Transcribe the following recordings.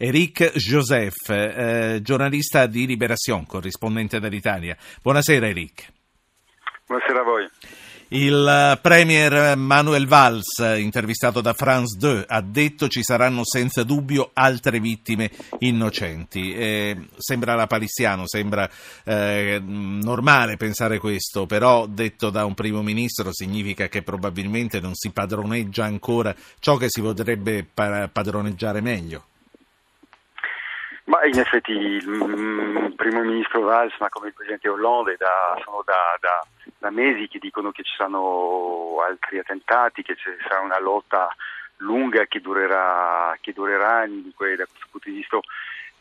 Eric Joseph, eh, giornalista di Libération, corrispondente dell'Italia. Buonasera Eric. Buonasera a voi. Il premier Manuel Valls, intervistato da France 2, ha detto ci saranno senza dubbio altre vittime innocenti. Eh, sembra lapalissiano, sembra eh, normale pensare questo, però detto da un primo ministro significa che probabilmente non si padroneggia ancora ciò che si potrebbe padroneggiare meglio. Ma in effetti il mm, primo ministro Valls, ma come il presidente Hollande, da, sono da, da, da, mesi che dicono che ci saranno altri attentati, che ci sarà una lotta lunga che durerà, che durerà anni, da questo punto di vista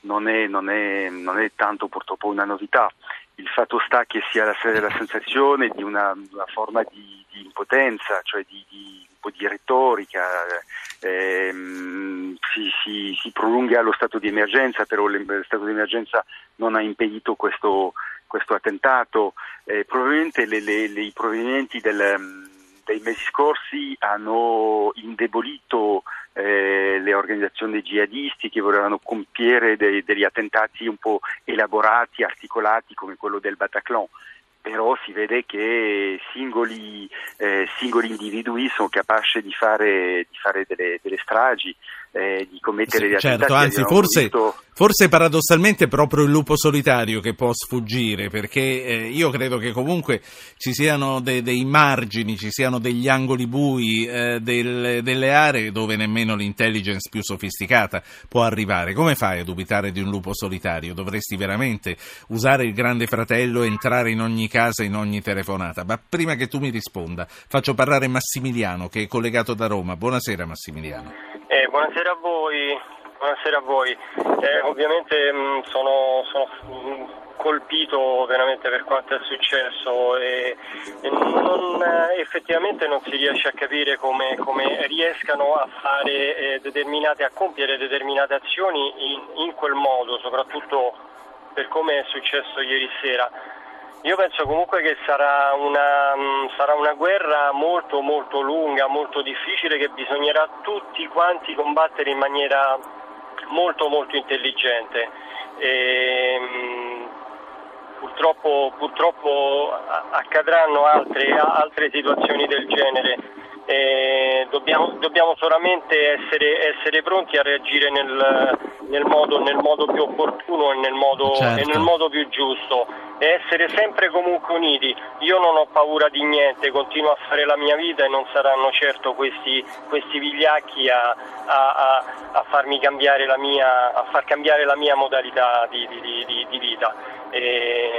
non è, non, è, non è, tanto purtroppo una novità. Il fatto sta che si ha la, la sensazione di una, una forma di, di, impotenza, cioè di, di un po' di retorica. Ehm, si, si, si, prolunga lo stato di emergenza, però lo stato di emergenza non ha impedito questo, questo attentato. Eh, probabilmente le, le, le, i provvedimenti del, dei mesi scorsi hanno indebolito organizzazioni jihadisti che volevano compiere dei, degli attentati un po' elaborati, articolati come quello del Bataclan. Però si vede che singoli, eh, singoli individui sono capaci di fare, di fare delle, delle, stragi, eh, di commettere sì, degli certo, anzi forse, visto... forse, paradossalmente è proprio il lupo solitario che può sfuggire perché eh, io credo che comunque ci siano de, dei margini, ci siano degli angoli bui, eh, del, delle aree dove nemmeno l'intelligence più sofisticata può arrivare. Come fai a dubitare di un lupo solitario? Dovresti veramente usare il grande fratello e entrare in ogni casa, in ogni telefonata. Ma prima che tu mi risponda faccio parlare Massimiliano che è collegato da Roma. Buonasera Massimiliano. Buonasera a voi. Buonasera a voi. Eh, ovviamente mh, mm, sono, sono mh, colpito veramente per quanto è successo e, e non, eh, effettivamente non si riesce a capire come, come riescano a fare eh, a compiere determinate azioni in, in quel modo, soprattutto per come è successo ieri sera. Io penso comunque che sarà una, mm, sarà una, guerra molto molto lunga, molto difficile che bisognerà tutti quanti combattere in maniera molto molto intelligente. E, mm, purtroppo, purtroppo, accadranno altre, altre situazioni del genere eh, dobbiamo, dobbiamo, solamente essere, essere, pronti a reagire nel, nel, modo, nel modo, più opportuno e nel modo, certo. e nel modo più giusto e essere sempre comunque uniti. Io non ho paura di niente, continuo a fare la mia vita e non saranno certo questi, questi vigliacchi a, a, a, a, farmi cambiare la mia, a far cambiare la mia modalità di, di, di, di vita. E,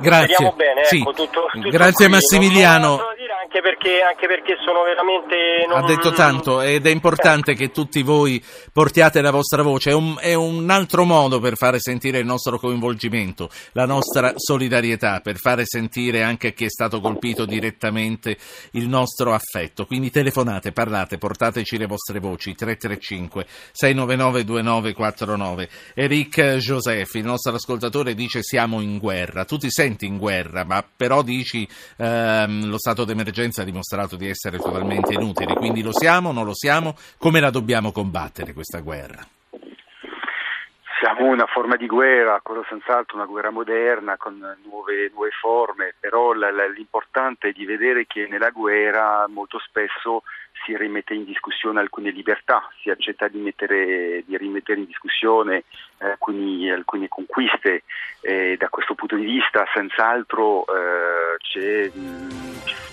Grazie. Bene, sì. ecco, tutto, tutto Grazie qui. Massimiliano anche perché, anche perché sono veramente... Non... Ha detto tanto ed è importante che tutti voi portiate la vostra voce, è un, è un, altro modo per fare sentire il nostro coinvolgimento, la nostra solidarietà, per fare sentire anche a chi è stato colpito direttamente il nostro affetto. Quindi telefonate, parlate, portateci le vostre voci, 335 699 2949. Eric Joseph, il nostro ascoltatore, dice siamo in guerra. Tu ti senti in guerra, ma però dici ehm, lo stato d'emergenza l'emergenza ha dimostrato di essere totalmente inutile, quindi lo siamo, non lo siamo, come la dobbiamo combattere questa guerra? Siamo una forma di guerra, quello senz'altro una guerra moderna con nuove, nuove forme, però l'importante è di vedere che nella guerra molto spesso si rimette in discussione alcune libertà, si accetta di, mettere, di rimettere in discussione alcuni, alcune conquiste. E da questo punto di vista senz'altro eh,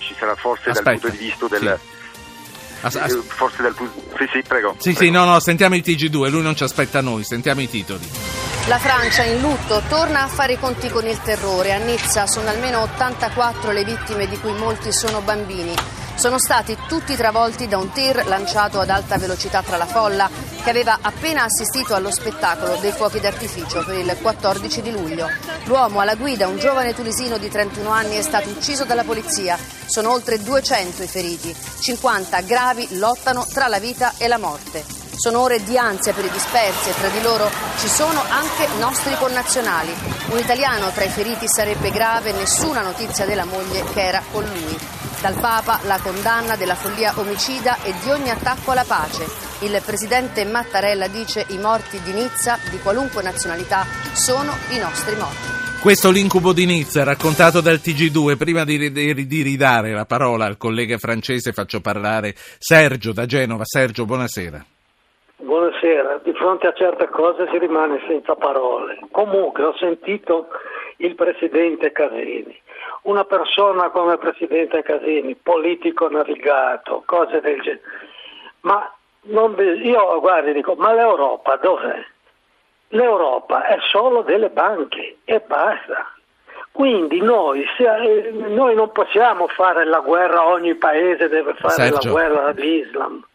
ci sarà forse Aspetta, dal punto di vista del... Sì. As- as- forse dal punto... Sì, sì, prego. Sì, prego. sì, no, no, sentiamo il TG2, lui non ci aspetta noi, sentiamo i titoli. La Francia in lutto torna a fare i conti con il terrore. A Nizza sono almeno 84 le vittime di cui molti sono bambini sono stati tutti travolti da un tir lanciato ad alta velocità tra la folla che aveva appena assistito allo spettacolo dei fuochi d'artificio per il 14 di luglio. L'uomo alla guida, un giovane tunisino di 31 anni, è stato ucciso dalla polizia. Sono oltre 200 i feriti, 50 gravi lottano tra la vita e la morte. Sono ore di ansia per i dispersi e tra di loro ci sono anche nostri connazionali. Un italiano tra i feriti sarebbe grave, nessuna notizia della moglie che era con lui. Dal Papa la condanna della follia omicida e di ogni attacco alla pace. Il presidente Mattarella dice i morti di Nizza, di qualunque nazionalità, sono i nostri morti. Questo l'incubo di Nizza, raccontato dal TG2. Prima di, di, di, ridare la parola al collega francese, faccio parlare Sergio da Genova. Sergio, buonasera. Buonasera, di fronte a certe cose si rimane senza parole. Comunque ho sentito il presidente Casini, una persona come il presidente Casini, politico navigato, cose del genere. Ma non, io guardi, dico, ma l'Europa dov'è? L'Europa è solo delle banche e basta. Quindi noi, se, noi, non possiamo fare la guerra, ogni paese deve fare Sergio. la guerra all'Islam.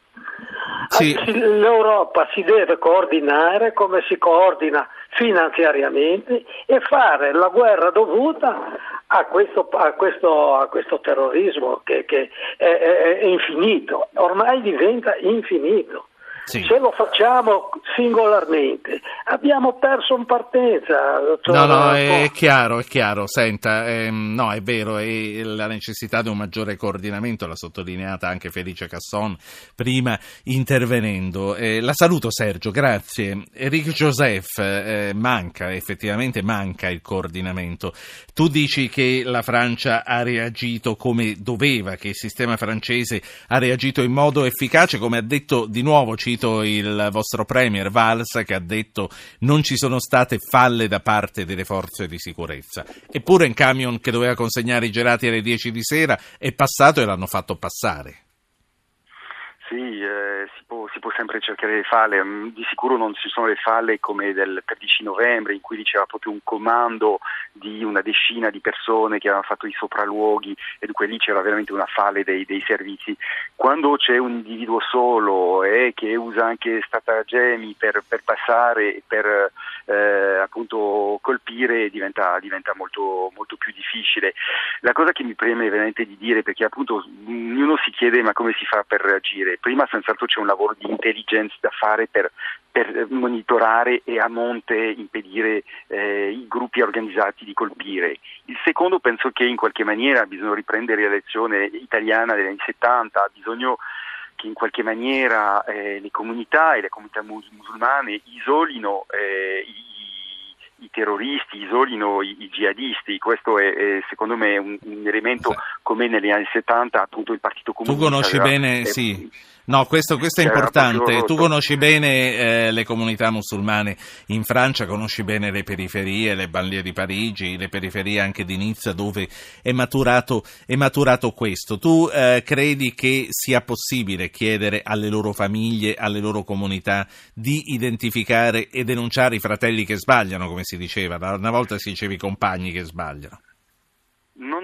Sì. L'Europa si deve coordinare come si coordina finanziariamente e fare la guerra dovuta a questo, a questo, a questo terrorismo che, che è, è, è infinito, ormai diventa infinito. Sì. Se lo facciamo singolarmente abbiamo perso in partenza. No, no, è chiaro, è chiaro. Senta, ehm, no, è vero, è la necessità di un maggiore coordinamento l'ha sottolineata anche Felice Casson prima intervenendo. Eh, la saluto Sergio, grazie. Enrique Joseph, eh, manca, effettivamente manca il coordinamento. Tu dici che la Francia ha reagito come doveva, che il sistema francese ha reagito in modo efficace, come ha detto di nuovo, cito sentito il vostro Premier Valls che ha detto non ci sono state falle da parte delle forze di sicurezza. Eppure un camion che doveva consegnare i gelati alle 10 di sera è passato e l'hanno fatto passare. Sì, eh, si, può, si, può, sempre cercare le falle, mm, di sicuro non ci sono le falle come del 13 novembre in cui c'era proprio un comando di una decina di persone che avevano fatto i sopralluoghi e dunque lì c'era veramente una falle dei, dei servizi. Quando c'è un individuo solo e eh, che usa anche stratagemmi per, per passare, per eh, appunto colpire diventa, diventa molto, molto, più difficile. La cosa che mi preme veramente di dire, perché appunto ognuno si chiede ma come si fa per reagire, prima senz'altro c'è un lavoro di intelligence da fare per, per monitorare e a monte impedire eh, i gruppi organizzati di colpire. Il secondo penso che in qualche maniera bisogna riprendere la lezione italiana degli anni 70, ha bisogno che in qualche maniera eh, le comunità e le comunità musulmane isolino eh, i, i, terroristi, isolino i, i jihadisti, questo è, è, secondo me un, un elemento come negli anni 70 appunto il Partito Comunista. Tu conosci bene, sì No, questo, questo è importante. Tu conosci bene eh, le comunità musulmane in Francia, conosci bene le periferie, le banlieue di Parigi, le periferie anche di Nizza dove è maturato, è maturato questo. Tu eh, credi che sia possibile chiedere alle loro famiglie, alle loro comunità di identificare e denunciare i fratelli che sbagliano, come si diceva? Una volta si diceva i compagni che sbagliano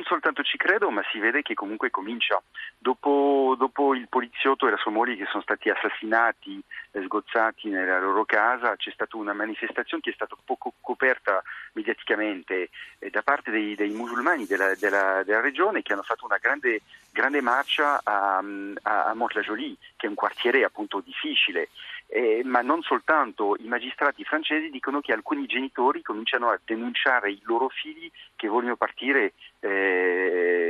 soltanto ci credo, ma si vede che comunque comincia. Dopo, dopo, il poliziotto e la sua moglie che sono stati assassinati e sgozzati nella loro casa, c'è stata una manifestazione che è stata poco coperta mediaticamente eh, da parte dei, dei musulmani della, della, della, regione che hanno fatto una grande, grande marcia a, a, a Mont-la-Jolie, che è un quartiere appunto difficile. Eh, ma non soltanto, i magistrati francesi dicono che alcuni genitori cominciano a denunciare i loro figli che vogliono partire eh,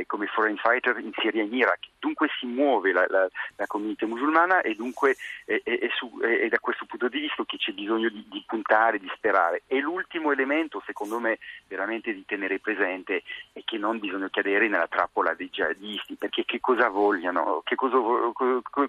come foreign fighter in Siria e in Iraq. Dunque si muove la, la, la comunità musulmana e dunque è, è, è, su, è, da questo punto di vista che c'è bisogno di, di, puntare, di sperare. E l'ultimo elemento, secondo me, veramente di tenere presente è che non bisogna cadere nella trappola dei jihadisti, perché che cosa vogliono? Che cosa,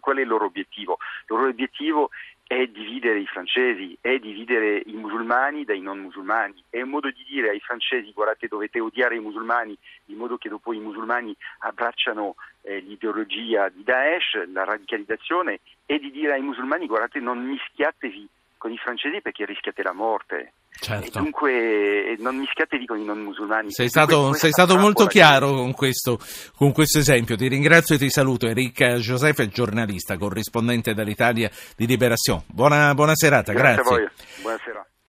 qual è il loro obiettivo? Il loro obiettivo è dividere i francesi, è dividere i musulmani dai non musulmani, è un modo di dire ai francesi guardate dovete odiare i musulmani in modo che dopo i musulmani abbracciano eh, l'ideologia di Daesh, la radicalizzazione e di dire ai musulmani guardate non mischiatevi con i francesi perché rischiate la morte. Certo. E dunque non mischiatevi con i non musulmani. Sei stato, sei stato molto chiaro con questo, con questo, esempio. Ti ringrazio e ti saluto. Enrica è giornalista, corrispondente dall'Italia di Liberation. Buona, buona serata, grazie. grazie.